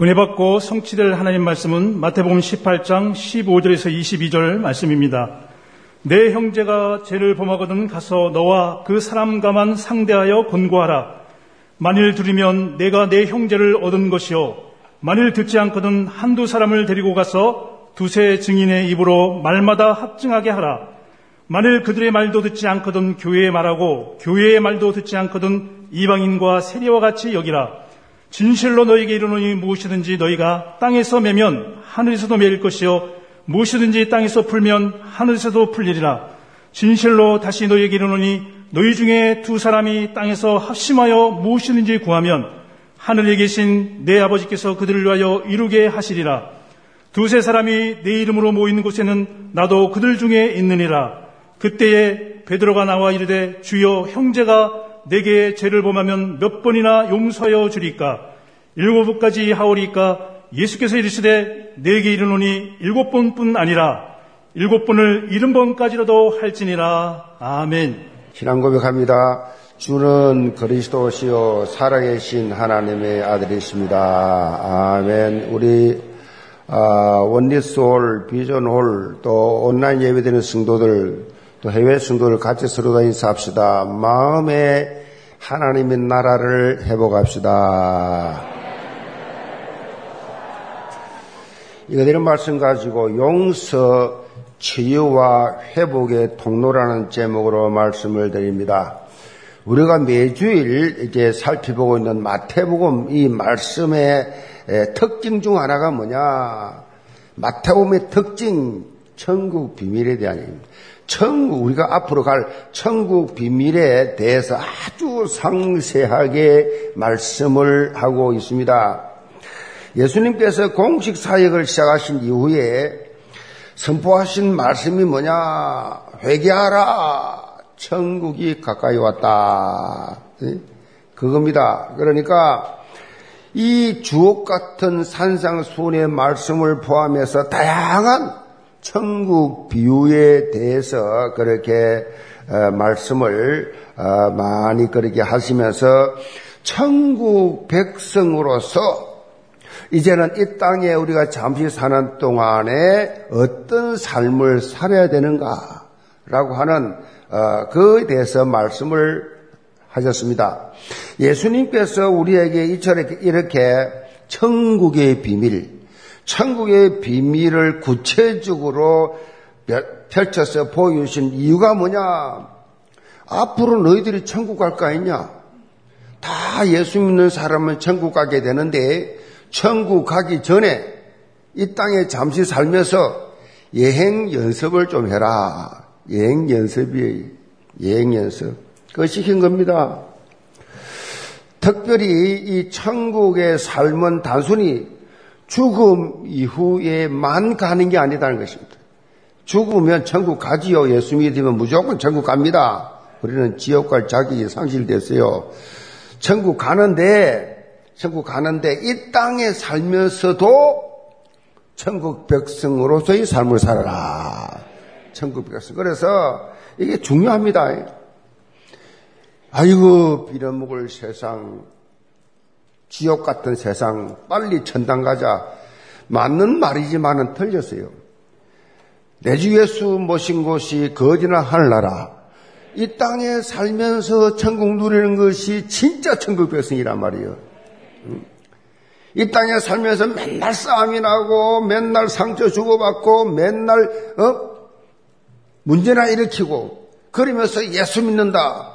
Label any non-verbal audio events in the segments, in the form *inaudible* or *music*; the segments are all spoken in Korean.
은혜 받고 성취될 하나님 말씀은 마태복음 18장 15절에서 22절 말씀입니다. 내 형제가 죄를 범하거든 가서 너와 그 사람과만 상대하여 권고하라. 만일 들으면 내가 내 형제를 얻은 것이요. 만일 듣지 않거든 한두 사람을 데리고 가서 두세 증인의 입으로 말마다 합증하게 하라. 만일 그들의 말도 듣지 않거든 교회의 말하고 교회의 말도 듣지 않거든 이방인과 세리와 같이 여기라. 진실로 너에게 이르노니 무엇이든지 너희가 땅에서 매면 하늘에서도 매일 것이요 무엇이든지 땅에서 풀면 하늘에서도 풀리리라. 진실로 다시 너희에게 이르노니 너희 중에 두 사람이 땅에서 합심하여 무엇이든지 구하면 하늘에 계신 내 아버지께서 그들을 위하여 이루게 하시리라. 두세 사람이 내 이름으로 모이는 곳에는 나도 그들 중에 있느니라. 그때에 베드로가 나와 이르되 주여 형제가 내게 죄를 범하면 몇 번이나 용서하여 주리까? 일곱 번까지 하오리까? 예수께서 이르시되 내게 이르노니 일곱 번뿐 아니라 일곱 번을 일흔 번까지라도 할지니라. 아멘. 신앙 고백합니다. 주는 그리스도시요 살아계신 하나님의 아들이십니다. 아멘. 우리 아, 원리스홀, 비전홀, 또 온라인 예배되는 성도들 또 해외 성도를 같이 서로 다 인사합시다. 마음에 하나님의 나라를 회복합시다. 이거 되는 말씀 가지고 용서, 치유와 회복의 통로라는 제목으로 말씀을 드립니다. 우리가 매주일 이제 살펴보고 있는 마태복음 이 말씀의 특징 중 하나가 뭐냐? 마태복음의 특징, 천국 비밀에 대한 입니다. 천국, 우리가 앞으로 갈 천국 비밀에 대해서 아주 상세하게 말씀을 하고 있습니다. 예수님께서 공식 사역을 시작하신 이후에 선포하신 말씀이 뭐냐? 회개하라! 천국이 가까이 왔다. 그겁니다. 그러니까 이 주옥 같은 산상수훈의 말씀을 포함해서 다양한 천국 비유에 대해서 그렇게 어, 말씀을 어, 많이 그렇게 하시면서 천국 백성으로서 이제는 이 땅에 우리가 잠시 사는 동안에 어떤 삶을 살아야 되는가 라고 하는 어, 그에 대해서 말씀을 하셨습니다. 예수님께서 우리에게 이처럼 이렇게 천국의 비밀, 천국의 비밀을 구체적으로 펼쳐서 보여주신 이유가 뭐냐? 앞으로 너희들이 천국 갈 거 아니냐? 다 예수 믿는 사람은 천국 가게 되는데 천국 가기 전에 이 땅에 잠시 살면서 여행 연습을 좀 해라. 여행 연습이에요. 여행 연습. 그거 시킨 겁니다. 특별히 이 천국의 삶은 단순히 죽음 이후에만 가는 게 아니다는 것입니다. 죽으면 천국 가지요. 예수 믿으면 무조건 천국 갑니다. 우리는 지옥 갈 자격이 상실됐어요. 천국 가는데, 천국 가는데 이 땅에 살면서도 천국 백성으로서의 삶을 살아라. 천국 백성. 그래서 이게 중요합니다. 아이고, 빌어먹을 세상, 지옥 같은 세상 빨리 천당 가자. 맞는 말이지만은 틀렸어요. 내 주 예수 모신 곳이 거지나 하늘나라. 이 땅에 살면서 천국 누리는 것이 진짜 천국 백성이란 말이에요. 이 땅에 살면서 맨날 싸움이 나고 맨날 상처 주고받고 맨날 어? 문제나 일으키고 그러면서 예수 믿는다.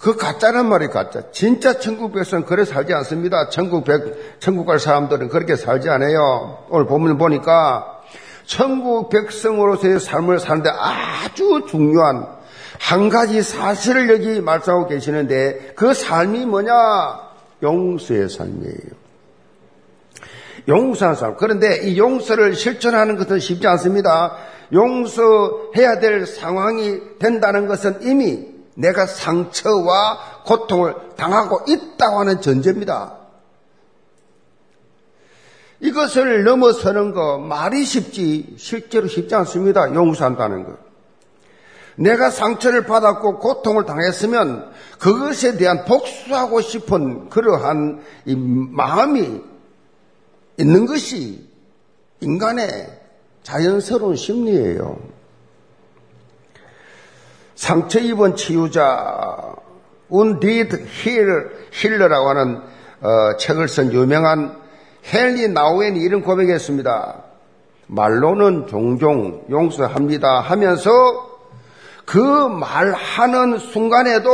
그 가짜란 말이 가짜. 진짜 천국 백성은 그래 살지 않습니다. 천국 백, 천국 갈 사람들은 그렇게 살지 않아요. 오늘 본문 보니까 천국 백성으로서의 삶을 사는데 아주 중요한 한 가지 사실을 여기 말씀하고 계시는데 그 삶이 뭐냐? 용서의 삶이에요. 용서하는 삶. 그런데 이 용서를 실천하는 것은 쉽지 않습니다. 용서해야 될 상황이 된다는 것은 이미 내가 상처와 고통을 당하고 있다고 하는 전제입니다. 이것을 넘어서는 거 말이 쉽지 실제로 쉽지 않습니다. 용서한다는 것. 내가 상처를 받았고 고통을 당했으면 그것에 대한 복수하고 싶은 그러한 이 마음이 있는 것이 인간의 자연스러운 심리예요. 상처 입은 치유자 운디드 힐러라고 하는 어, 책을 쓴 유명한 헨리 나우엔이 이런 고백했습니다. 말로는 종종 용서합니다 하면서 그 말하는 순간에도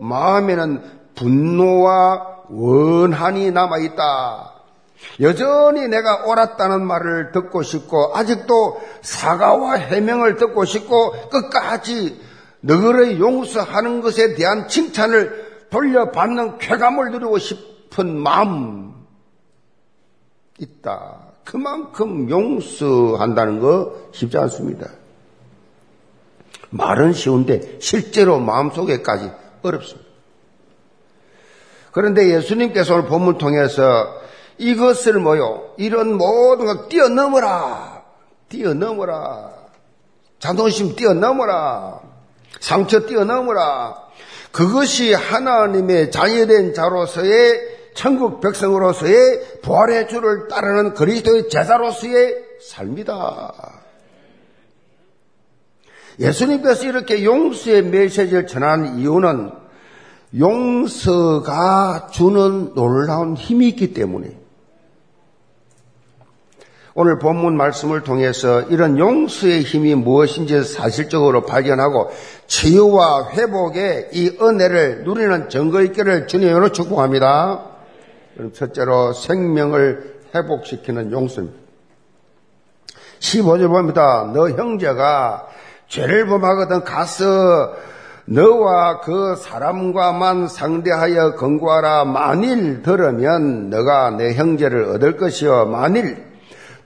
마음에는 분노와 원한이 남아있다. 여전히 내가 옳았다는 말을 듣고 싶고 아직도 사과와 해명을 듣고 싶고 끝까지 너를 용서하는 것에 대한 칭찬을 돌려받는 쾌감을 누리고 싶은 마음 있다. 그만큼 용서한다는 거 쉽지 않습니다. 말은 쉬운데 실제로 마음속에까지 어렵습니다. 그런데 예수님께서 오늘 본문 통해서 이것을 뭐요? 이런 모든 걸 뛰어넘어라. 뛰어넘어라. 자존심 뛰어넘어라. 상처 뛰어넘어라. 그것이 하나님의 자녀된 자로서의 천국 백성으로서의 부활의 주를 따르는 그리스도의 제자로서의 삶이다. 예수님께서 이렇게 용서의 메시지를 전하는 이유는 용서가 주는 놀라운 힘이 있기 때문에 오늘 본문 말씀을 통해서 이런 용서의 힘이 무엇인지 사실적으로 발견하고 치유와 회복의 이 은혜를 누리는 증거 있기를 주님으로 축복합니다. 그럼 첫째로 생명을 회복시키는 용서입니다. 15절 봅니다. 너 형제가 죄를 범하거든 가서 너와 그 사람과만 상대하여 건구하라. 만일 들으면 너가 내 형제를 얻을 것이요. 만일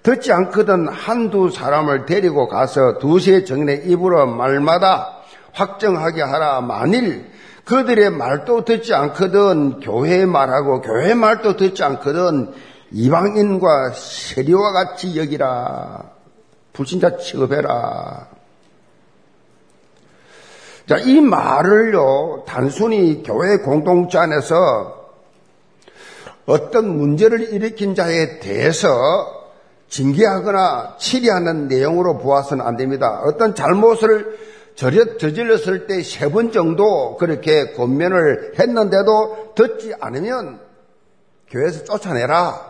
듣지 않거든 한두 사람을 데리고 가서 두세 정인의 입으로 말마다 확정하게 하라. 만일 그들의 말도 듣지 않거든 교회 말하고 교회 말도 듣지 않거든 이방인과 세리와 같이 여기라. 불신자 취급해라. 자, 이 말을요, 단순히 교회 공동체 안에서 어떤 문제를 일으킨 자에 대해서 징계하거나 치리하는 내용으로 보아서는 안 됩니다. 어떤 잘못을 저질렀을 때 세 번 정도 그렇게 권면을 했는데도 듣지 않으면 교회에서 쫓아내라.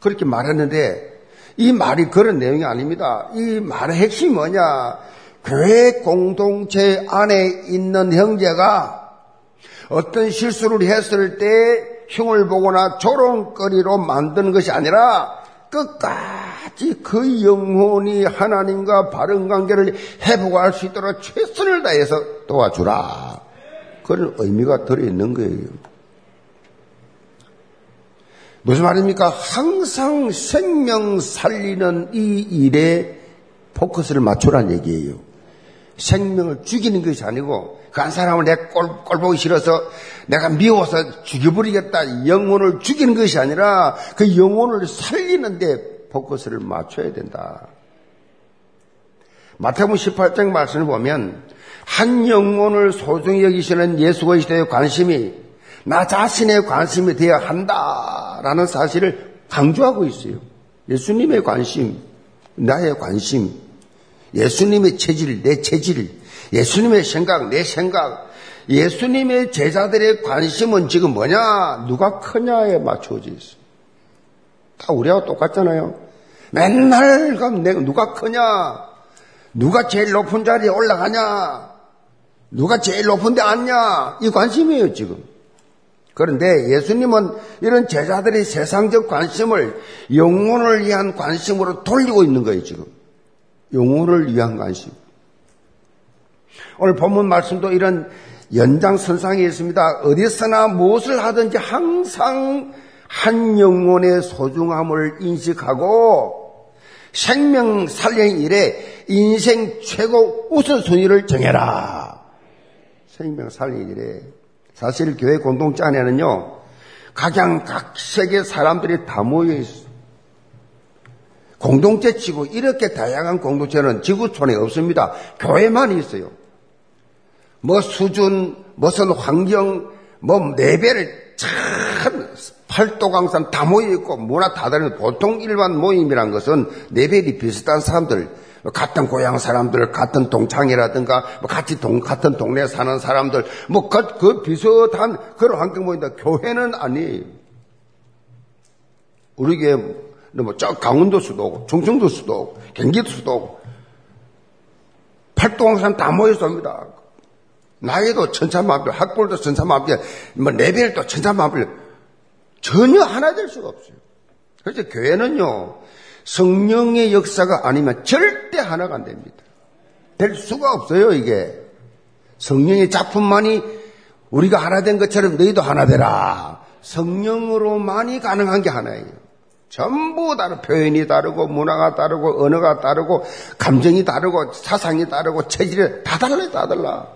그렇게 말했는데 이 말이 그런 내용이 아닙니다. 이 말의 핵심이 뭐냐? 교회 공동체 안에 있는 형제가 어떤 실수를 했을 때 흉을 보거나 조롱거리로 만드는 것이 아니라 끝까지 그 영혼이 하나님과 바른 관계를 회복할 수 있도록 최선을 다해서 도와주라. 그런 의미가 들어있는 거예요. 무슨 말입니까? 항상 생명 살리는 이 일에 포커스를 맞추라는 얘기예요. 생명을 죽이는 것이 아니고 그 한 사람을 내 꼴, 꼴 보기 싫어서 내가 미워서 죽여버리겠다. 영혼을 죽이는 것이 아니라 그 영혼을 살리는데 포커스를 맞춰야 된다. 마태복음 18장 말씀을 보면 한 영혼을 소중히 여기시는 예수 그리스도의 관심이 나 자신의 관심이 되어야 한다라는 사실을 강조하고 있어요. 예수님의 관심, 나의 관심, 예수님의 체질, 내 체질, 예수님의 생각, 내 생각, 예수님의 제자들의 관심은 지금 뭐냐? 누가 크냐에 맞춰져 있어. 다 우리하고 똑같잖아요. 맨날 그럼 내가 누가 크냐? 누가 제일 높은 자리에 올라가냐? 누가 제일 높은 데 앉냐? 이 관심이에요, 지금. 그런데 예수님은 이런 제자들의 세상적 관심을 영혼을 위한 관심으로 돌리고 있는 거예요, 지금. 영혼을 위한 관심. 오늘 본문 말씀도 이런 연장선상에 있습니다. 어디서나 무엇을 하든지 항상 한 영혼의 소중함을 인식하고 생명 살리는 일에 인생 최고 우선순위를 정해라. 생명 살리는 일에 사실 교회 공동체 안에는요 각양각색의 사람들이 다 모여 있어. 공동체 치고 이렇게 다양한 공동체는 지구촌에 없습니다. 교회만 있어요. 뭐 수준, 무슨 환경, 뭐 레벨을 참 팔도강산 다 모여있고 문화 다 다른 보통 일반 모임이란 것은 레벨이 비슷한 사람들 같은 고향 사람들, 같은 동창이라든가, 뭐 같이 동, 같은 동네에 사는 사람들, 뭐, 그, 그 비슷한 그런 환경 모인다. 교회는 아니. 우리 교회, 뭐, 저 강원도 수도 오고, 충청도 수도 오고, 경기도 수도 오고, 팔도강산 다 모여서입니다. 나이도 천차만별, 학벌도 천차만별, 뭐, 레벨도 천차만별. 전혀 하나 될 수가 없어요. 그래서 교회는요, 성령의 역사가 아니면 절대 하나가 안 됩니다. 될 수가 없어요, 이게. 성령의 작품만이 우리가 하나 된 것처럼 너희도 하나 되라. 성령으로만이 가능한 게 하나예요. 전부 다른 표현이 다르고 문화가 다르고 언어가 다르고 감정이 다르고 사상이 다르고 체질이 다 달라요, 다 달라.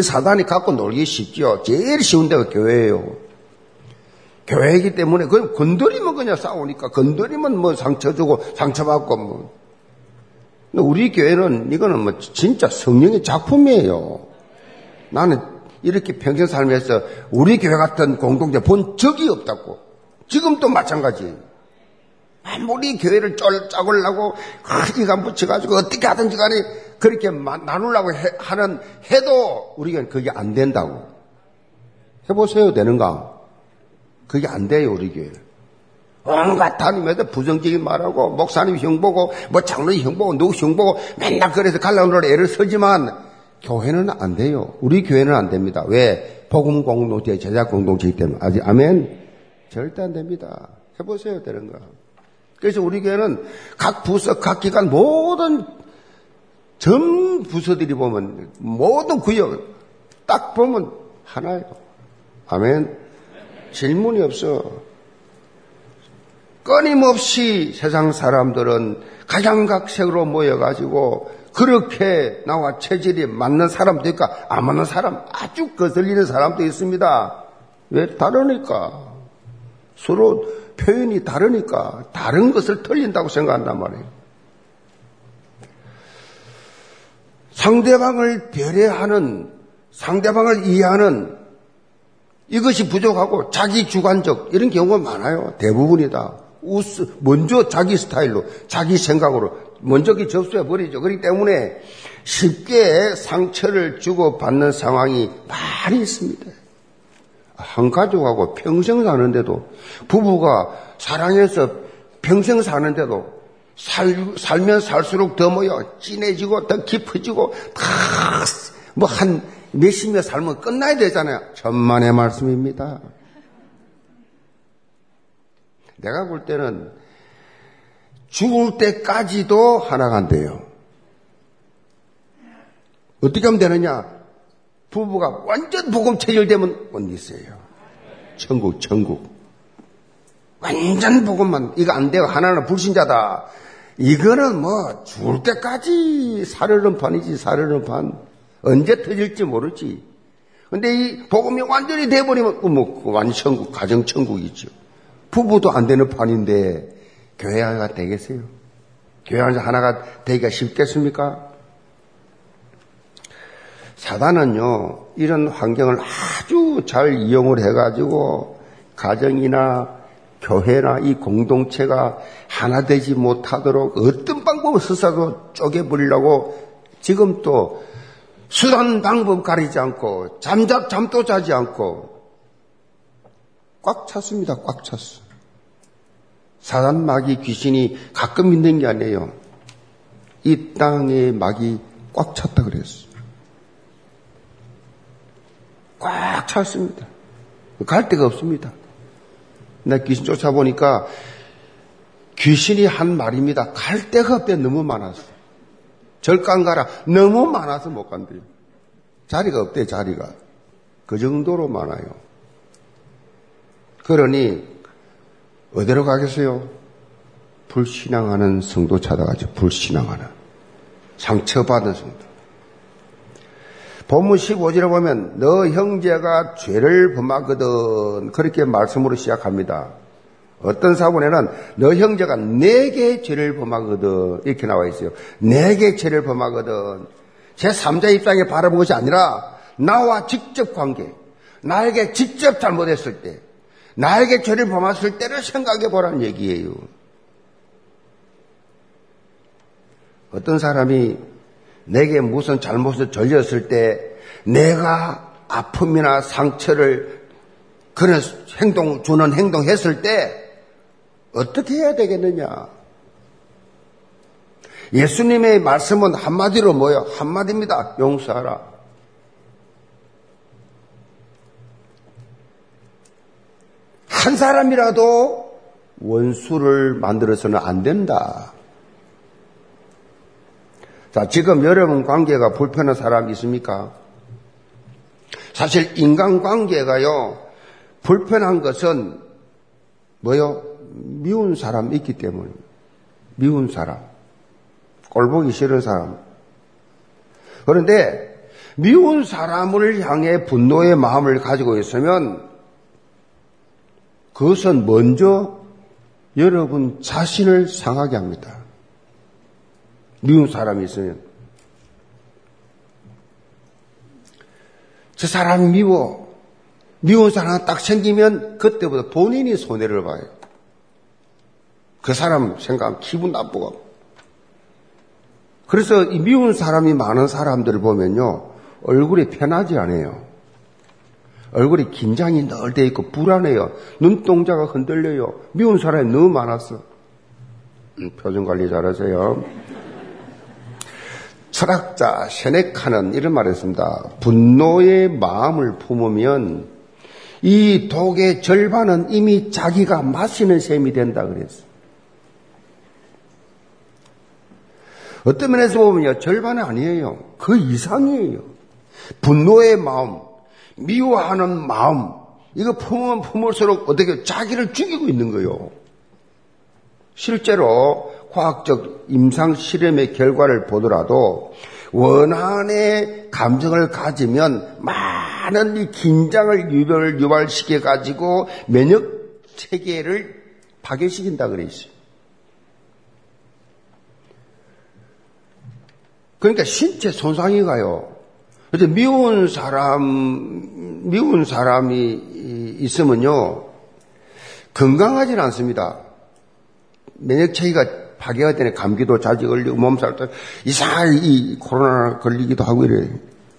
사단이 갖고 놀기 쉽죠. 제일 쉬운 데가 교회예요. 교회이기 때문에 그 건드리면 그냥 싸우니까 건드리면 뭐 상처 주고 상처받고 뭐. 우리 교회는 이거는 뭐 진짜 성령의 작품이에요. 나는 이렇게 평생 살면서 우리 교회 같은 공동체 본 적이 없다고. 지금도 마찬가지. 아무리 교회를 쫄 짜고려고 이간 붙여가지고 어떻게 하든지 간에 그렇게 나누려고 하는 해도 우리가 그게 안 된다고. 해보세요, 되는가? 그게 안 돼요, 우리 교회. 온갖 다니면서 부정적인 말하고, 목사님 흉보고, 뭐 장로님 흉보고, 누구 흉보고, 맨날 그래서 갈라놓으러 애를 쓰지만, 교회는 안 돼요. 우리 교회는 안 됩니다. 왜? 복음 공동체, 제작 공동체이기 때문에. 아직, 아멘? 절대 안 됩니다. 해보세요, 되는 거. 그래서 우리 교회는 각 부서, 각 기관 모든 전 부서들이 보면 모든 구역 딱 보면 하나예요. 아멘. 질문이 없어. 끊임없이 세상 사람들은 가장각색으로 모여가지고 그렇게 나와 체질이 맞는 사람도 있고 안 맞는 사람 아주 거슬리는 사람도 있습니다. 왜 다르니까 서로 표현이 다르니까 다른 것을 틀린다고 생각한단 말이에요. 상대방을 배려하는 상대방을 이해하는 이것이 부족하고 자기 주관적 이런 경우가 많아요. 대부분이다. 우스, 먼저 자기 스타일로, 자기 생각으로 먼저 접수해 버리죠. 그렇기 때문에 쉽게 상처를 주고받는 상황이 많이 있습니다. 한 가족하고 평생 사는데도 부부가 사랑해서 평생 사는데도 살, 살면 살수록 더 모여 진해지고 더 깊어지고 다 뭐 한 몇십 년 살면 끝나야 되잖아요. 천만의 말씀입니다. 내가 볼 때는 죽을 때까지도 하나가 안 돼요. 어떻게 하면 되느냐? 부부가 완전 복음 체질되면 어디 있어요? 천국, 천국. 완전 복음만, 이거 안 돼요. 하나는 불신자다. 이거는 뭐, 죽을 때까지 사르는 판이지, 사르는 판. 언제 터질지 모르지. 근데 이 복음이 완전히 돼버리면 뭐 완천국, 가정천국이죠. 부부도 안 되는 판인데 교회 하나가 되겠어요? 교회 하나가 되기가 쉽겠습니까? 사단은요, 이런 환경을 아주 잘 이용을 해가지고 가정이나 교회나 이 공동체가 하나 되지 못하도록 어떤 방법을 써서도 쪼개버리려고 지금 또 수단 방법 가리지 않고 잠잡 잠도 자지 않고 꽉 찼습니다. 꽉 찼어. 사단 마귀 귀신이 가끔 있는 게 아니에요. 이 땅에 마귀 꽉 찼다 그랬어. 꽉 찼습니다. 갈 데가 없습니다. 나 귀신 쫓아보니까 귀신이 한 말입니다. 갈 데가 없대 너무 많았어. 절간 가라. 너무 많아서 못 간대요. 자리가 없대, 자리가. 그 정도로 많아요. 그러니, 어디로 가겠어요? 불신앙하는 성도 찾아가죠. 불신앙하는. 상처받은 성도. 본문 15절에 보면, 너 형제가 죄를 범하거든. 그렇게 말씀으로 시작합니다. 어떤 사본에는 너 형제가 내게 죄를 범하거든 이렇게 나와 있어요. 내게 죄를 범하거든. 제 3자 입장에 바라본 것이 아니라 나와 직접 관계, 나에게 직접 잘못했을 때, 나에게 죄를 범했을 때를 생각해 보라는 얘기예요. 어떤 사람이 내게 무슨 잘못을 저질렀을 때 내가 아픔이나 상처를 그런 행동, 주는 행동 했을 때 어떻게 해야 되겠느냐? 예수님의 말씀은 한마디로 뭐요? 한마디입니다. 용서하라. 한 사람이라도 원수를 만들어서는 안 된다. 자, 지금 여러분 관계가 불편한 사람 있습니까? 사실 인간 관계가요, 불편한 것은 뭐요? 미운 사람 있기 때문에. 미운 사람. 꼴보기 싫은 사람. 그런데 미운 사람을 향해 분노의 마음을 가지고 있으면 그것은 먼저 여러분 자신을 상하게 합니다. 미운 사람이 있으면. 저 사람 미워. 미운 사람 딱 생기면 그때부터 본인이 손해를 봐요. 그 사람 생각하면 기분 나쁘고. 그래서 이 미운 사람이 많은 사람들을 보면요. 얼굴이 편하지 않아요. 얼굴이 긴장이 늘 돼 있고 불안해요. 눈동자가 흔들려요. 미운 사람이 너무 많았어. 음, 표정 관리 잘하세요. 철학자 세네카는 이런 말을 했습니다. 분노의 마음을 품으면 이 독의 절반은 이미 자기가 마시는 셈이 된다 그랬어요. 어떤 면에서 보면요, 절반은 아니에요. 그 이상이에요. 분노의 마음, 미워하는 마음, 이거 품으면 품을수록 어떻게 자기를 죽이고 있는 거예요. 실제로 과학적 임상 실험의 결과를 보더라도 원한의 감정을 가지면 많은 이 긴장을 유발, 유발시켜 가지고 면역 체계를 파괴시킨다 그랬어요. 그러니까 신체 손상이 가요. 그래서 미운 사람, 미운 사람이 있으면요, 건강하지는 않습니다. 면역체계가 파괴가 되네. 감기도 자주 걸리고 몸살도 이상하게 이 코로나 걸리기도 하고 이래.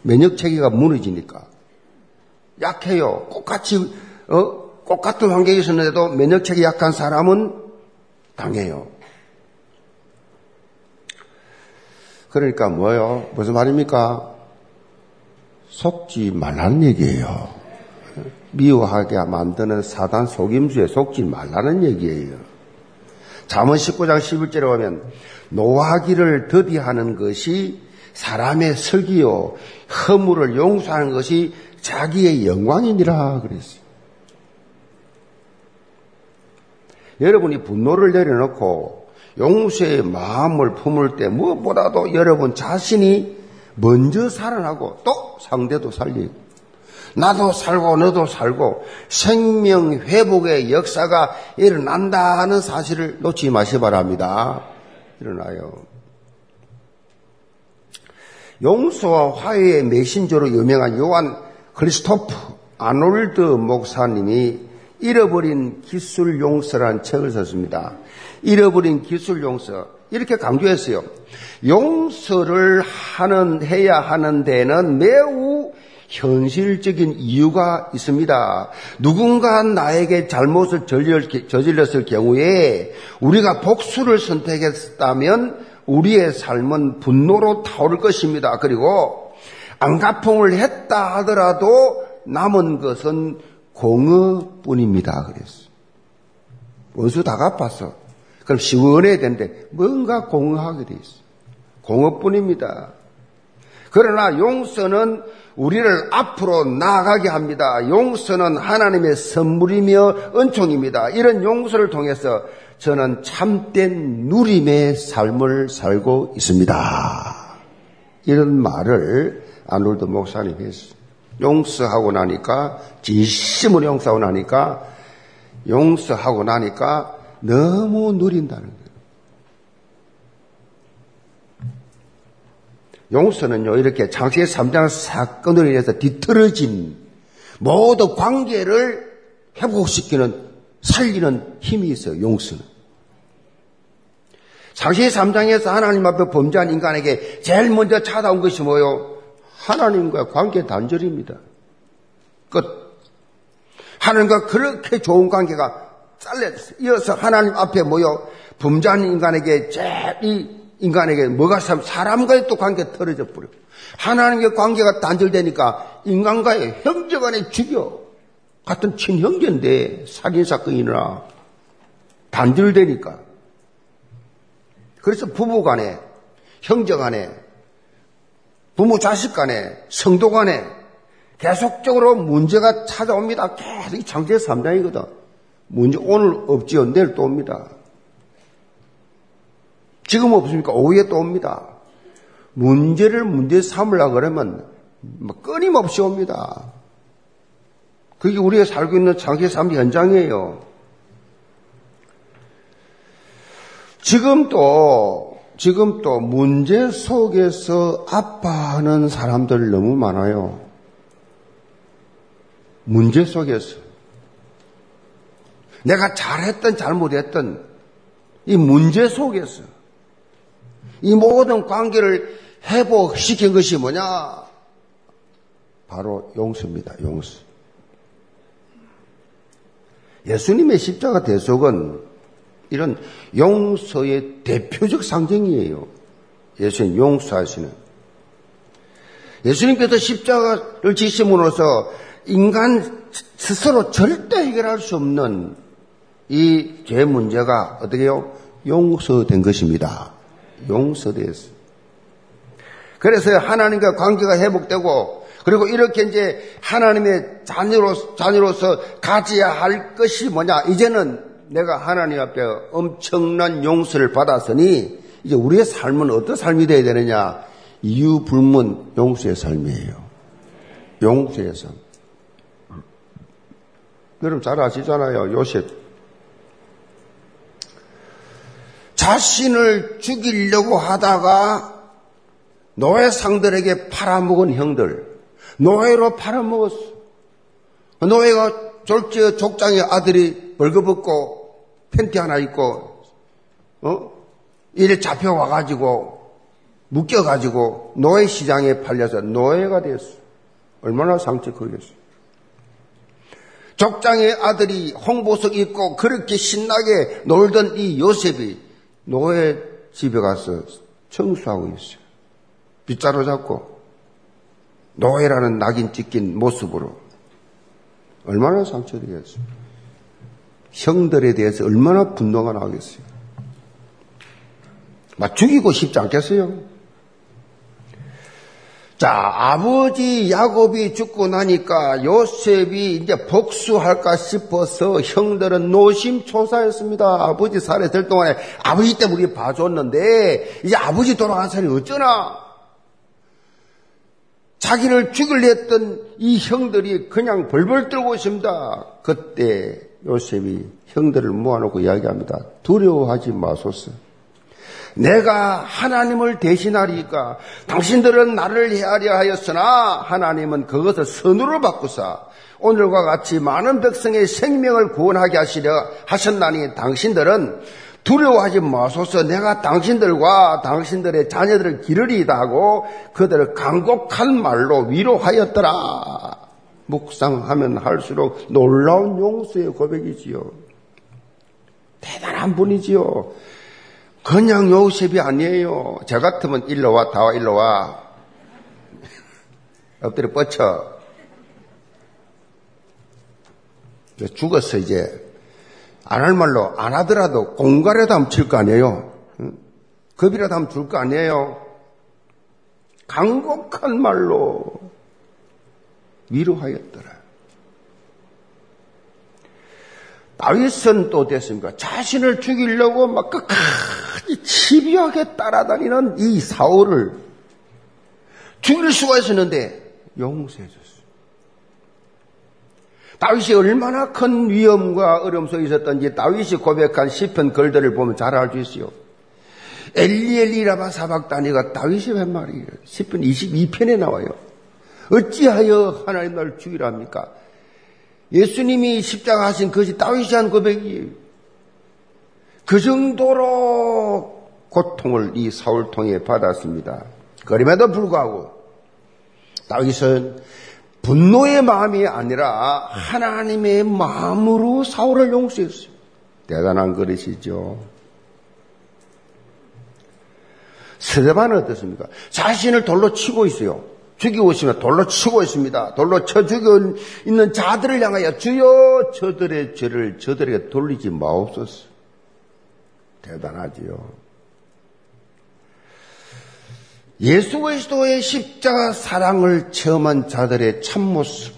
면역 체계가 무너지니까. 약해요. 똑같이, 어, 똑같은 환경에 있었는데도 면역 체계 약한 사람은 당해요. 그러니까 뭐요? 무슨 말입니까? 속지 말라는 얘기예요. 미워하게 만드는 사단 속임수에 속지 말라는 얘기예요. 잠언 19장 11절에 보면 노하기를 더디하는 것이 사람의 설기요 허물을 용서하는 것이 자기의 영광이니라 그랬어요. 여러분이 분노를 내려놓고 용서의 마음을 품을 때 무엇보다도 여러분 자신이 먼저 살아나고 또 상대도 살리고 나도 살고 너도 살고 생명 회복의 역사가 일어난다 하는 사실을 놓지 마시 바랍니다. 일어나요. 용서와 화해의 메신저로 유명한 요한 크리스토프 아놀드 목사님이 잃어버린 기술 용서라는 책을 썼습니다. 잃어버린 기술 용서. 이렇게 강조했어요. 용서를 하는, 해야 하는 데는 매우 현실적인 이유가 있습니다. 누군가 나에게 잘못을 저질렀을 경우에 우리가 복수를 선택했다면 우리의 삶은 분노로 타오를 것입니다. 그리고 안가풍을 했다 하더라도 남은 것은 공허뿐입니다. 그랬어. 원수 다 갚았어. 그럼 시원해야 되는데 뭔가 공허하게 돼 있어. 공허뿐입니다. 그러나 용서는 우리를 앞으로 나아가게 합니다. 용서는 하나님의 선물이며 은총입니다. 이런 용서를 통해서 저는 참된 누림의 삶을 살고 있습니다. 이런 말을 아놀드 목사님이 했어요. 용서하고 나니까, 진심으로 용서하고 나니까, 용서하고 나니까 너무 누린다는 거예요. 용서는요, 이렇게 장세기 3장 사건으로 인해서 뒤틀어진 모든 관계를 회복시키는 살리는 힘이 있어요. 용서는. 상시 3장에서 하나님 앞에 범죄한 인간에게 제일 먼저 찾아온 것이 뭐요? 하나님과 관계 단절입니다. 끝. 하나님과 그렇게 좋은 관계가 잘렸어요. 이어서 하나님 앞에 모여 범죄한 인간에게 제일 이 인간에게 뭐가 사람과의 또 관계가 틀어져 버려. 하나님의 관계가 단절되니까 인간과의 형제 간에 죽여. 같은 친형제인데 살인 사건이 일어나 단절되니까. 그래서 부부 간에 형제 간에 부모 자식 간에 성도 간에 계속적으로 문제가 찾아옵니다. 계속 창세 3장이거든. 문제 오늘 없지요. 내일 또 옵니다. 지금 없으니까 오후에 또 옵니다. 문제를 문제 삼으려 그러면 뭐 끊임없이 옵니다. 그게 우리가 살고 있는 장기 삶 현장이에요. 지금 또, 지금 또 문제 속에서 아파하는 사람들 너무 많아요. 문제 속에서. 내가 잘했던 잘못했던 이 문제 속에서 이 모든 관계를 회복시킨 것이 뭐냐? 바로 용서입니다. 용서. 예수님의 십자가 대속은 이런 용서의 대표적 상징이에요. 예수님 용서하시는. 예수님께서 십자가를 지심으로써 인간 스스로 절대 해결할 수 없는 이 죄 문제가 어떻게 요 용서된 것입니다. 용서되었어요. 그래서 하나님과 관계가 회복되고 그리고 이렇게 이제 하나님의 자녀로, 자녀로서 가져야 할 것이 뭐냐. 이제는 내가 하나님 앞에 엄청난 용서를 받았으니 이제 우리의 삶은 어떤 삶이 되어야 되느냐. 이유 불문 용서의 삶이에요. 용서의 삶. 여러분 잘 아시잖아요. 요셉. 자신을 죽이려고 하다가 노예상들에게 팔아먹은 형들, 노예로 팔아먹었어. 노예가 졸지어 족장의 아들이 벌거벗고 팬티 하나 입고, 어? 이래 잡혀와가지고, 묶여가지고, 노예 시장에 팔려서 노예가 됐어. 얼마나 상처 크겠어. 족장의 아들이 홍보석 입고 그렇게 신나게 놀던 이 요셉이 노예 집에 가서 청소하고 있어요. 빗자루 잡고 노예라는 낙인 찍힌 모습으로 얼마나 상처되겠어요. 형들에 대해서 얼마나 분노가 나겠어요. 막 죽이고 싶지 않겠어요? 자, 아버지 야곱이 죽고 나니까 요셉이 이제 복수할까 싶어서 형들은 노심초사했습니다. 아버지 들 동안에 아버지 때문에 우리 봐줬는데 이제 아버지 돌아간 사람이 어쩌나? 자기를 죽일려 했던 이 형들이 그냥 벌벌 떨고 있습니다. 그때 요셉이 형들을 모아놓고 이야기합니다. 두려워하지 마소서. 내가 하나님을 대신하리까 당신들은 나를 헤아려 하였으나 하나님은 그것을 선으로 바꾸사 오늘과 같이 많은 백성의 생명을 구원하게 하시려 하셨나니 당신들은 두려워하지 마소서 내가 당신들과 당신들의 자녀들을 기르리다 하고 그들을 간곡한 말로 위로하였더라. 묵상하면 할수록 놀라운 용서의 고백이지요. 대단한 분이지요. 그냥 요셉이 아니에요. 저 같으면 일로 와, 다 와, 일로 와. *laughs* 엎드려 뻗쳐. 죽었어, 이제. 안 할 말로 안 하더라도 공갈에도 한번 칠거 아니에요. 급이라도 한번 줄거 아니에요. 강곡한 말로 위로하였더라. 다윗은 또 됐습니까? 자신을 죽이려고 막 끝까지 집요하게 따라다니는 이 사울을 죽일 수가 있었는데 용서해 줬어요. 다윗이 얼마나 큰 위험과 어려움 속에 있었던지 다윗이 고백한 시편 글들을 보면 잘 알 수 있어요. 엘리엘리라바 사박다니가 다윗이 한 말이에요. 시편 22편에 나와요. 어찌하여 하나님 날 죽이랍니까? 예수님이 십자가 하신 것이 다윗이 한 고백이에요. 그 정도로 고통을 이 사울 통해 받았습니다. 그럼에도 불구하고 다윗은 분노의 마음이 아니라 하나님의 마음으로 사울을 용서했어요. 대단한 그릇이죠. 스데반은 어떻습니까? 자신을 돌로 치고 있어요. 죽이고 있으면 돌로 치고 있습니다. 돌로 쳐 죽여 있는 자들을 향하여 주여 저들의 죄를 저들에게 돌리지 마옵소서. 대단하지요. 예수 그리스도의 십자가 사랑을 체험한 자들의 참모습.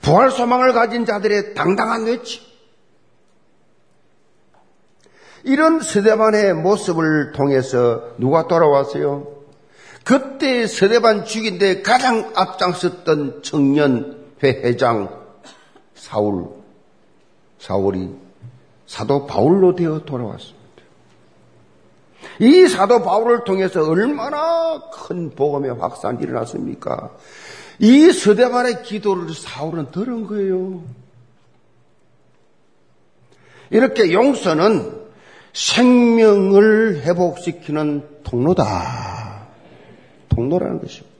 부활 소망을 가진 자들의 당당한 외침. 이런 세대반의 모습을 통해서 누가 돌아왔어요? 그때 세대반 죽인데 가장 앞장섰던 청년 회 회장 사울, 사울이 사도 바울로 되어 돌아왔습니다. 이 사도 바울을 통해서 얼마나 큰 복음의 확산이 일어났습니까? 이 서대반의 기도를 사울은 들은 거예요. 이렇게 용서는 생명을 회복시키는 통로다. 통로라는 것입니다.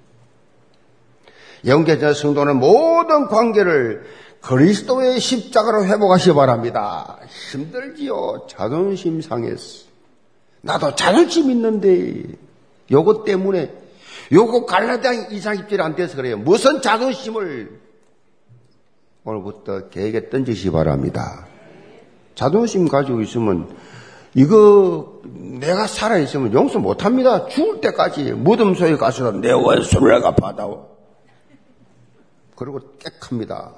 영계자 성도는 모든 관계를 그리스도의 십자가로 회복하시 기 바랍니다. 힘들지요. 자존심 상했어. 나도 자존심 있는데 요것 때문에 요거 갈라디아 이상 입질이 안 돼서 그래요. 무슨 자존심을 오늘부터 계획에 던지시 바랍니다. 자존심 가지고 있으면 이거 내가 살아 있으면 용서 못 합니다. 죽을 때까지 무덤소에 가서 내 원수를 내가 받아오. 그리고 깨합니다.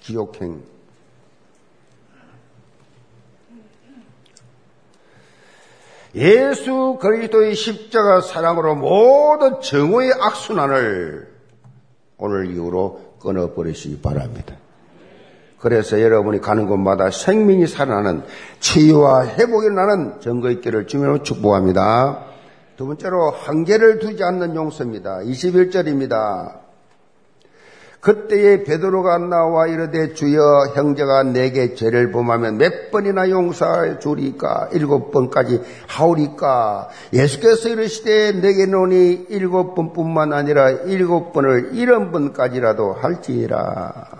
기억행. 예수 그리스도의 십자가 사랑으로 모든 정오의 악순환을 오늘 이후로 끊어버리시기 바랍니다. 그래서 여러분이 가는 곳마다 생명이 살아나는 치유와 회복이 나는 증거 있기를 주면으로 축복합니다. 두 번째로 한계를 두지 않는 용서입니다. 21절입니다. 그때에 베드로가 나와 이르되 주여 형제가 내게 죄를 범하면 몇 번이나 용서해 주리까? 일곱 번까지 하오리까? 예수께서 이르시되 내게 노니 일곱 번뿐만 아니라 일곱 번을 일흔 번까지라도 할지라.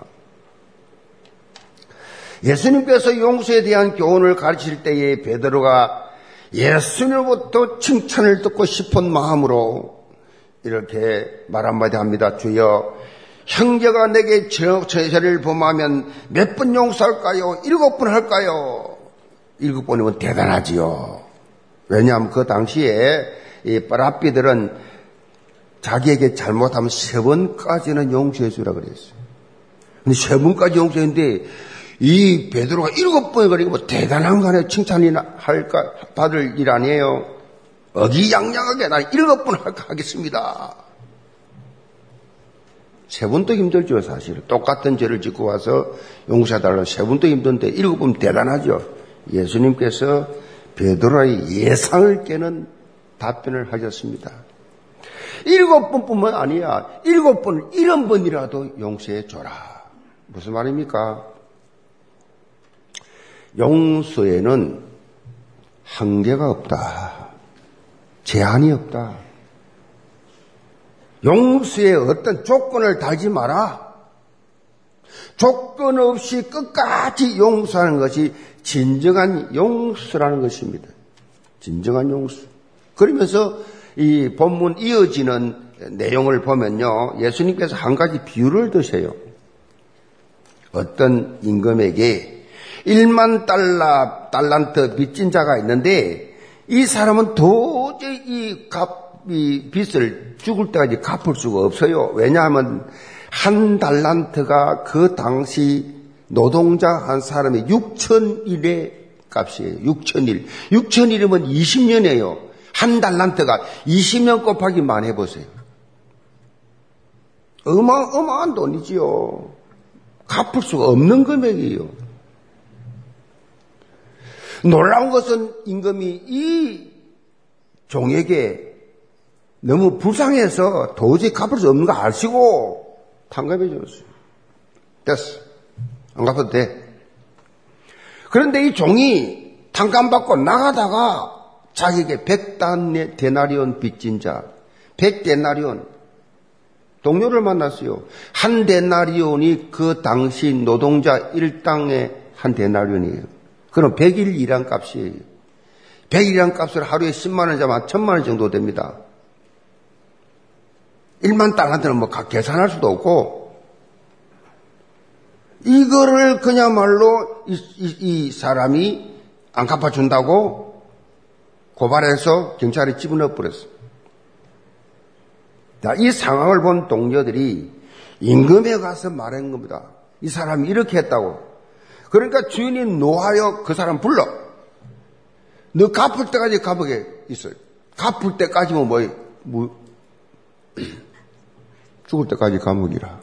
예수님께서 용서에 대한 교훈을 가르칠 때에 베드로가 예수님부터 칭찬을 듣고 싶은 마음으로 이렇게 말 한마디 합니다. 주여 형제가 내게 죄를 범하면 몇 번 용서할까요? 일곱 번 할까요? 일곱 번이면 대단하지요. 왜냐하면 그 당시에 이 빠라삐들은 자기에게 잘못하면 세 번까지는 용서해 주라 그랬어요. 근데 세 번까지 용서했는데 이 베드로가 일곱 번을 그리고 뭐 대단한 거 아니에요? 칭찬이나 할까 받을 일 아니에요? 어기양양하게 나 일곱 번 하겠습니다. 세 번도 힘들죠, 사실. 똑같은 죄를 짓고 와서 용서해달라고 세 번도 힘든데 일곱 번 대단하죠. 예수님께서 베드로의 예상을 깨는 답변을 하셨습니다. 일곱 번뿐만 아니야. 일곱 번, 일흔 번이라도 용서해 줘라. 무슨 말입니까? 용서에는 한계가 없다. 제한이 없다. 용서에 어떤 조건을 달지 마라. 조건 없이 끝까지 용서하는 것이 진정한 용서라는 것입니다. 진정한 용서. 그러면서 이 본문 이어지는 내용을 보면요. 예수님께서 한 가지 비유를 드세요. 어떤 임금에게 1만 달러, 달란트 빚진 자가 있는데 이 사람은 도저히 이 값, 이 빚을 죽을 때까지 갚을 수가 없어요. 왜냐하면 한 달란트가 그 당시 노동자 한 사람의 6천일의 값이에요. 6천일. 6천일이면 20년이에요. 한 달란트가 20년 곱하기 만 해보세요. 어마어마한 돈이지요. 갚을 수가 없는 금액이에요. 놀라운 것은 임금이 이 종에게 너무 불쌍해서 도저히 갚을 수 없는 거 아시고 탕감해 줬어요. 됐어. 안 갚아도 돼. 그런데 이 종이 탕감받고 나가다가 자기에게 백단 데나리온 빚진 자, 백데나리온 동료를 만났어요. 한 데나리온이 그 당시 노동자 일당의 한 데나리온이에요. 그럼 100일 일한 값이에요. 100일 일한 값을 하루에 10만 원 잡으면 1000만 원 정도 됩니다. 1만 달러한테는 뭐 계산할 수도 없고 이거를 그냥말로 이, 이, 이 사람이 안 갚아준다고 고발해서 경찰에 집어넣어 버렸어. 자, 이 상황을 본 동료들이 임금에 가서 말한 겁니다. 이 사람이 이렇게 했다고. 그러니까 주인이 노하여 그 사람 불러. 너 갚을 때까지 감옥에 있어요. 갚을 때까지면 뭐, 뭐 죽을 때까지 감옥이라.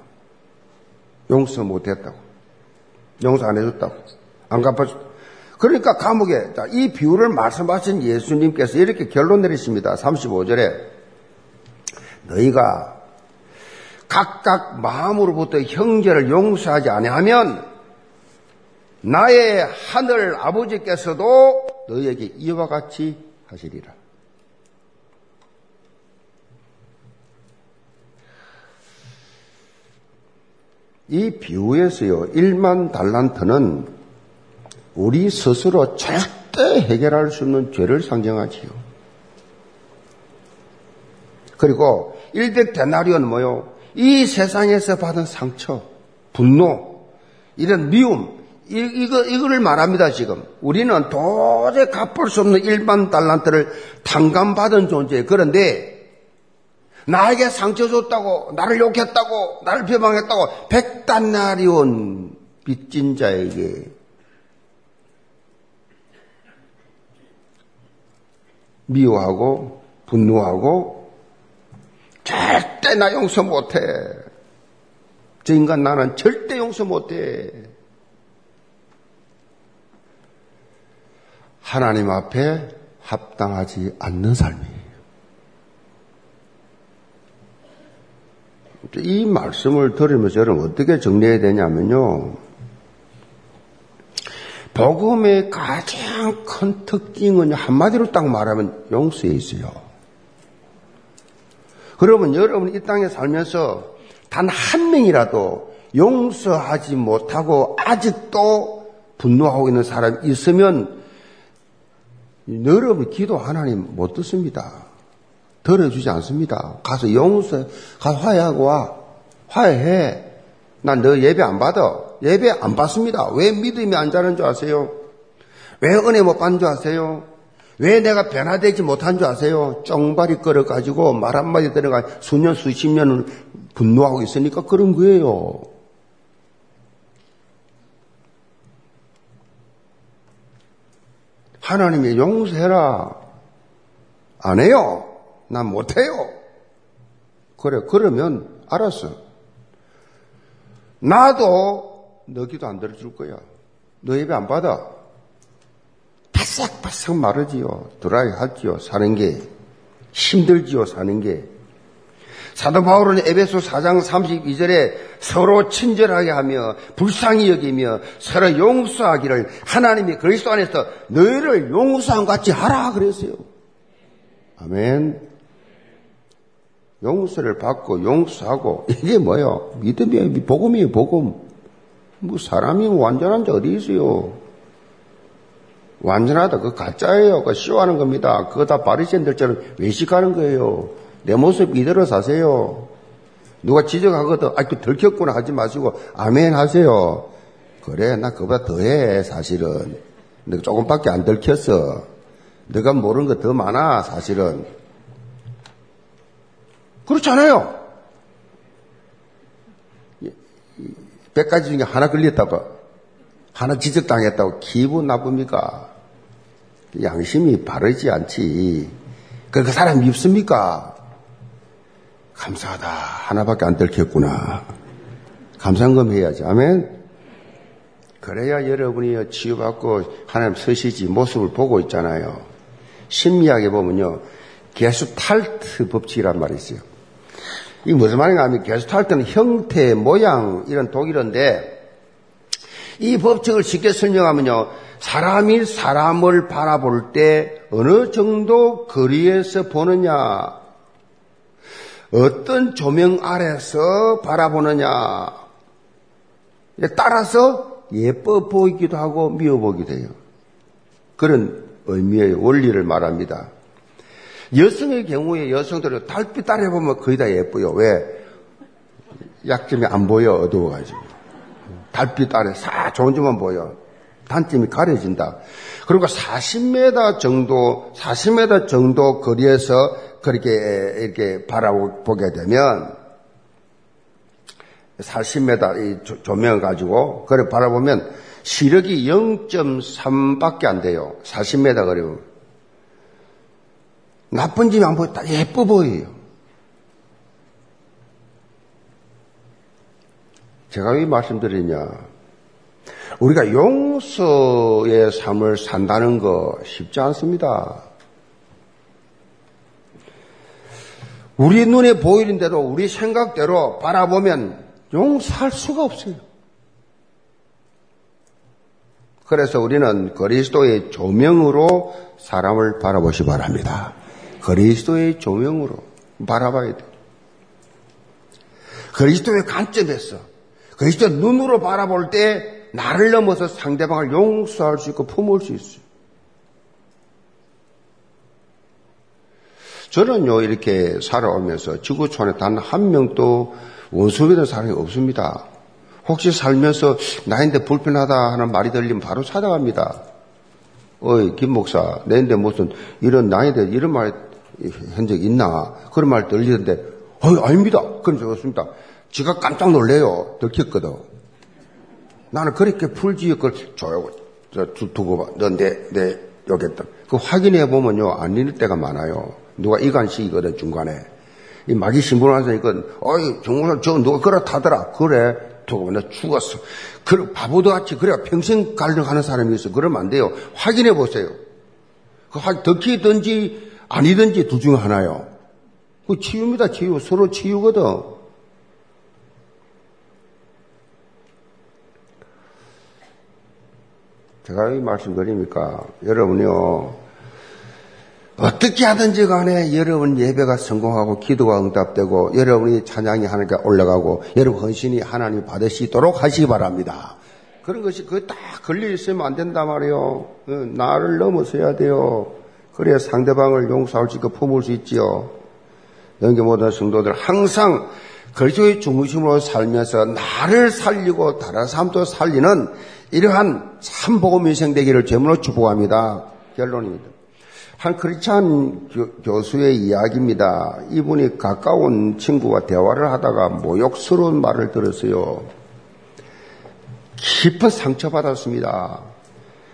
용서 못했다고. 용서 안 해줬다고. 안 갚아줬. 그러니까 감옥에 이 비유를 말씀하신 예수님께서 이렇게 결론 내리십니다. 35절에 너희가 각각 마음으로부터 형제를 용서하지 아니하면 나의 하늘 아버지께서도 너희에게 이와 같이 하시리라. 이 비유에서요, 1만 달란트는 우리 스스로 절대 해결할 수 없는 죄를 상정하지요. 그리고 1대 데나리온 뭐요? 이 세상에서 받은 상처, 분노, 이런 미움, 이, 이거, 이거를 말합니다, 지금. 우리는 도저히 갚을 수 없는 일반 달란트를 탕감받은 존재. 그런데, 나에게 상처 줬다고, 나를 욕했다고, 나를 비방했다고, 백단나리온 빚진 자에게 미워하고, 분노하고, 절대 나 용서 못해. 저 인간 나는 절대 용서 못해. 하나님 앞에 합당하지 않는 삶이에요. 이 말씀을 들으면서 여러분 어떻게 정리해야 되냐면요. 복음의 가장 큰 특징은 한마디로 딱 말하면 용서에 있어요. 그러면 여러분 이 땅에 살면서 단 한 명이라도 용서하지 못하고 아직도 분노하고 있는 사람이 있으면 여러분 기도 하나님 못 듣습니다. 들어주지 않습니다. 가서 용서, 가서 화해하고 와. 화해해. 난 너 예배 안 받아. 예배 안 받습니다. 왜 믿음이 안 자는 줄 아세요? 왜 은혜 못 받는 줄 아세요? 왜 내가 변화되지 못한 줄 아세요? 쩡발이 끌어가지고 말 한마디 들어가 수년, 수십 년을 분노하고 있으니까 그런 거예요. 하나님이 용서해라. 안 해요. 난 못해요. 그래, 그러면 알았어. 나도 너 기도 안 들어줄 거야. 너 예배 안 받아. 바싹바싹 마르지요. 드라이 하지요. 사는 게. 힘들지요. 사는 게. 사도 바울은 에베소 4장 32절에 서로 친절하게 하며 불쌍히 여기며 서로 용서하기를 하나님이 그리스도 안에서 너희를 용서한 같이 하라 그랬어요. 아멘. 용서를 받고 용서하고 이게 뭐요? 믿음이에요. 복음이에요. 복음. 뭐 사람이 완전한 자 어디 있어요? 완전하다. 그 가짜예요. 그 쇼하는 겁니다. 그거 다 바리새인들처럼 외식하는 거예요. 내 모습 이대로 사세요. 누가 지적하거든. 아직도 들켰구나 하지 마시고 아멘 하세요. 그래 나 그보다 더해 사실은. 내가 조금밖에 안 들켰어. 내가 모르는 거 더 많아 사실은. 그렇잖아요. 백 가지 중에 하나 걸렸다고, 하나 지적당했다고 기분 나쁩니까? 양심이 바르지 않지. 그, 그 사람 밉습니까? 감사하다. 하나밖에 안 들켰구나. 감상금 해야지. 아멘? 그래야 여러분이 치유받고 하나님 서시지 모습을 보고 있잖아요. 심리학에 보면요. 게스탈트 법칙이란 말이 있어요. 이게 무슨 말인가 하면 게스탈트는 형태, 모양 이런 독일어인데 이 법칙을 쉽게 설명하면요. 사람이 사람을 바라볼 때 어느 정도 거리에서 보느냐, 어떤 조명 아래서 바라보느냐, 따라서 예뻐 보이기도 하고 미워 보기도 해요. 그런 의미의 원리를 말합니다. 여성의 경우에 여성들은 달빛 아래 보면 거의 다 예뻐요. 왜? 약점이 안 보여, 어두워가지고. 달빛 아래 사 좋은 점만 보여. 단점이 가려진다. 그리고 40m 정도, 40m 정도 거리에서 그렇게 이렇게 바라보게 되면 40m 이 조명을 가지고 그래 바라보면 시력이 0.3밖에 안 돼요. 40m 거리면. 나쁜 점이 안 보여. 다 예뻐 보여요. 제가 왜 말씀드리냐. 우리가 용서의 삶을 산다는 거 쉽지 않습니다. 우리 눈에 보이는 대로 우리 생각대로 바라보면 용서할 수가 없어요. 그래서 우리는 그리스도의 조명으로 사람을 바라보시 바랍니다. 그리스도의 조명으로 바라봐야 돼. 그리스도의 관점에서 그리스도 눈으로 바라볼 때 나를 넘어서 상대방을 용서할 수 있고 품을 수 있어요. 저는요, 이렇게 살아오면서 지구촌에 단 한 명도 원수가 된 사람이 없습니다. 혹시 살면서 나인데 불편하다 하는 말이 들리면 바로 찾아갑니다. 어이, 김 목사, 내인데 무슨 이런 나인데 이런 말 한적 있나? 그런 말 들리는데, 어이, 아닙니다. 그런 적 없습니다. 지가 깜짝 놀래요. 들켰거든. 나는 그렇게 풀지을 걸 줘요. 두고 봐. 너 내, 내, 여겠다. 그 확인해 보면요, 아닐 때가 많아요. 누가 이간식이거든, 중간에. 이 마귀 신분하서 이건, 어이, 정말 저 누가 그렇다더라. 그래. 두고 나 죽었어. 그 바보도 같이 그래 평생 갈등하는 사람이 있어. 그러면 안 돼요. 확인해 보세요. 그 덕히든지 아니든지 두 중 하나요. 그 치유입니다. 치유. 서로 치유거든. 제가 이 말씀드립니까? 여러분요, 어떻게 하든지 간에 여러분 예배가 성공하고 기도가 응답되고 여러분이 찬양이 하나님께 올라가고 여러분 헌신이 하나님 받으시도록 하시기 바랍니다. 그런 것이 그딱 걸려 있으면 안 된단 말이에요. 어, 나를 넘어서야 돼요. 그래야 상대방을 용서할 수 있고 품을 수 있지요. 연계 모든 성도들 항상 그리스도의 중심으로 살면서 나를 살리고 다른 사람도 살리는 이러한 참복음 인생 되기를 제문으로 축복합니다. 결론입니다. 한 크리스찬 교수의 이야기입니다. 이분이 가까운 친구와 대화를 하다가 모욕스러운 말을 들었어요. 깊은 상처받았습니다.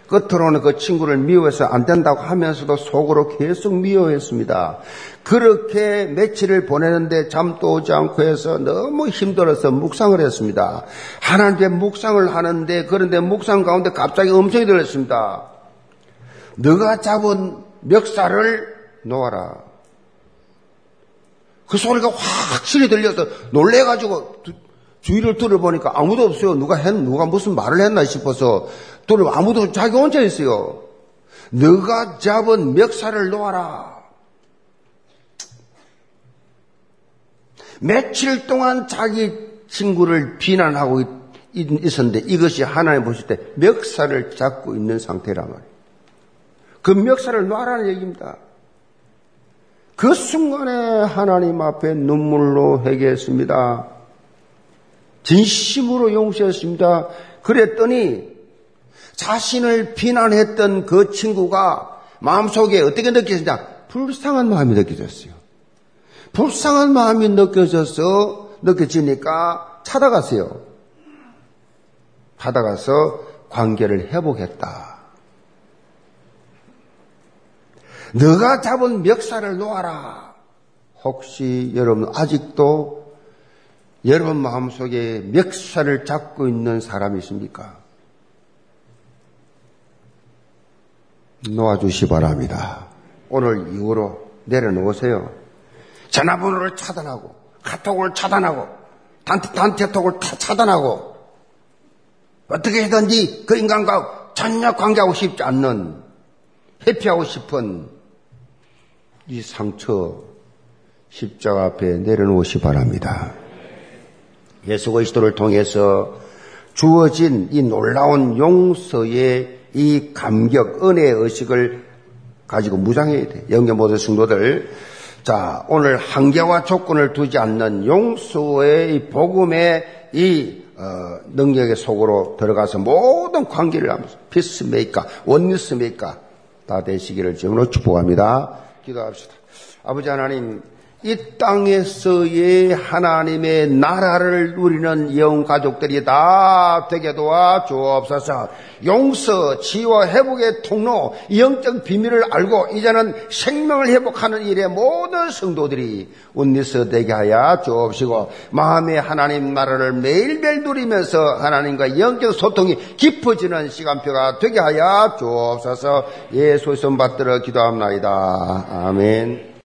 끝으로는 그 친구를 미워해서 안 된다고 하면서도 속으로 계속 미워했습니다. 그렇게 며칠을 보내는데 잠도 오지 않고 해서 너무 힘들어서 묵상을 했습니다. 하나님께 묵상을 하는데 그런데 묵상 가운데 갑자기 음성이 들렸습니다. 너가 잡은 멱살을 놓아라. 그 소리가 확실히 들려서 놀래가지고 주위를 들어보니까 아무도 없어요. 누가 했, 누가 무슨 말을 했나 싶어서 들어 아무도 자기 혼자 있어요. 너가 잡은 멱살을 놓아라. 며칠 동안 자기 친구를 비난하고 있었는데 이것이 하나님 보실 때 멱살을 잡고 있는 상태란 말이에요. 그 멱살을 놔라는 얘기입니다. 그 순간에 하나님 앞에 눈물로 회개했습니다. 진심으로 용서했습니다. 그랬더니 자신을 비난했던 그 친구가 마음속에 어떻게 느껴지냐? 불쌍한 마음이 느껴졌어요. 불쌍한 마음이 느껴져서 느껴지니까 찾아갔어요. 찾아가서 관계를 회복했다. 너가 잡은 멱살을 놓아라. 혹시 여러분 아직도 여러분 마음속에 멱살을 잡고 있는 사람이 있습니까? 놓아주시 바랍니다. 오늘 이후로 내려놓으세요. 전화번호를 차단하고, 카톡을 차단하고, 단체, 단체톡을 다 차단하고, 어떻게 해든지 그 인간과 전혀 관계하고 싶지 않는, 회피하고 싶은 이 상처, 십자가 앞에 내려놓으시 바랍니다. 예수 그리스도를 통해서 주어진 이 놀라운 용서의 이 감격, 은혜의 의식을 가지고 무장해야 돼. 영계 모든 성도들. 자, 오늘 한계와 조건을 두지 않는 용서의 복음의 이 어, 능력의 속으로 들어가서 모든 관계를 하면서 peacemaker, oneness maker 다 되시기를 정으로 축복합니다. 기도합시다. 아버지 하나님, 이 땅에서의 하나님의 나라를 누리는 영 가족들이 다 되게 도와 주옵소서. 용서, 지와 회복의 통로, 영적 비밀을 알고 이제는 생명을 회복하는 일에 모든 성도들이 운리서 되게 하여 주옵시고 마음의 하나님 나라를 매일매일 누리면서 하나님과 영적 소통이 깊어지는 시간표가 되게 하여 주옵소서. 예수의 손 받들어 기도합니다. 아멘.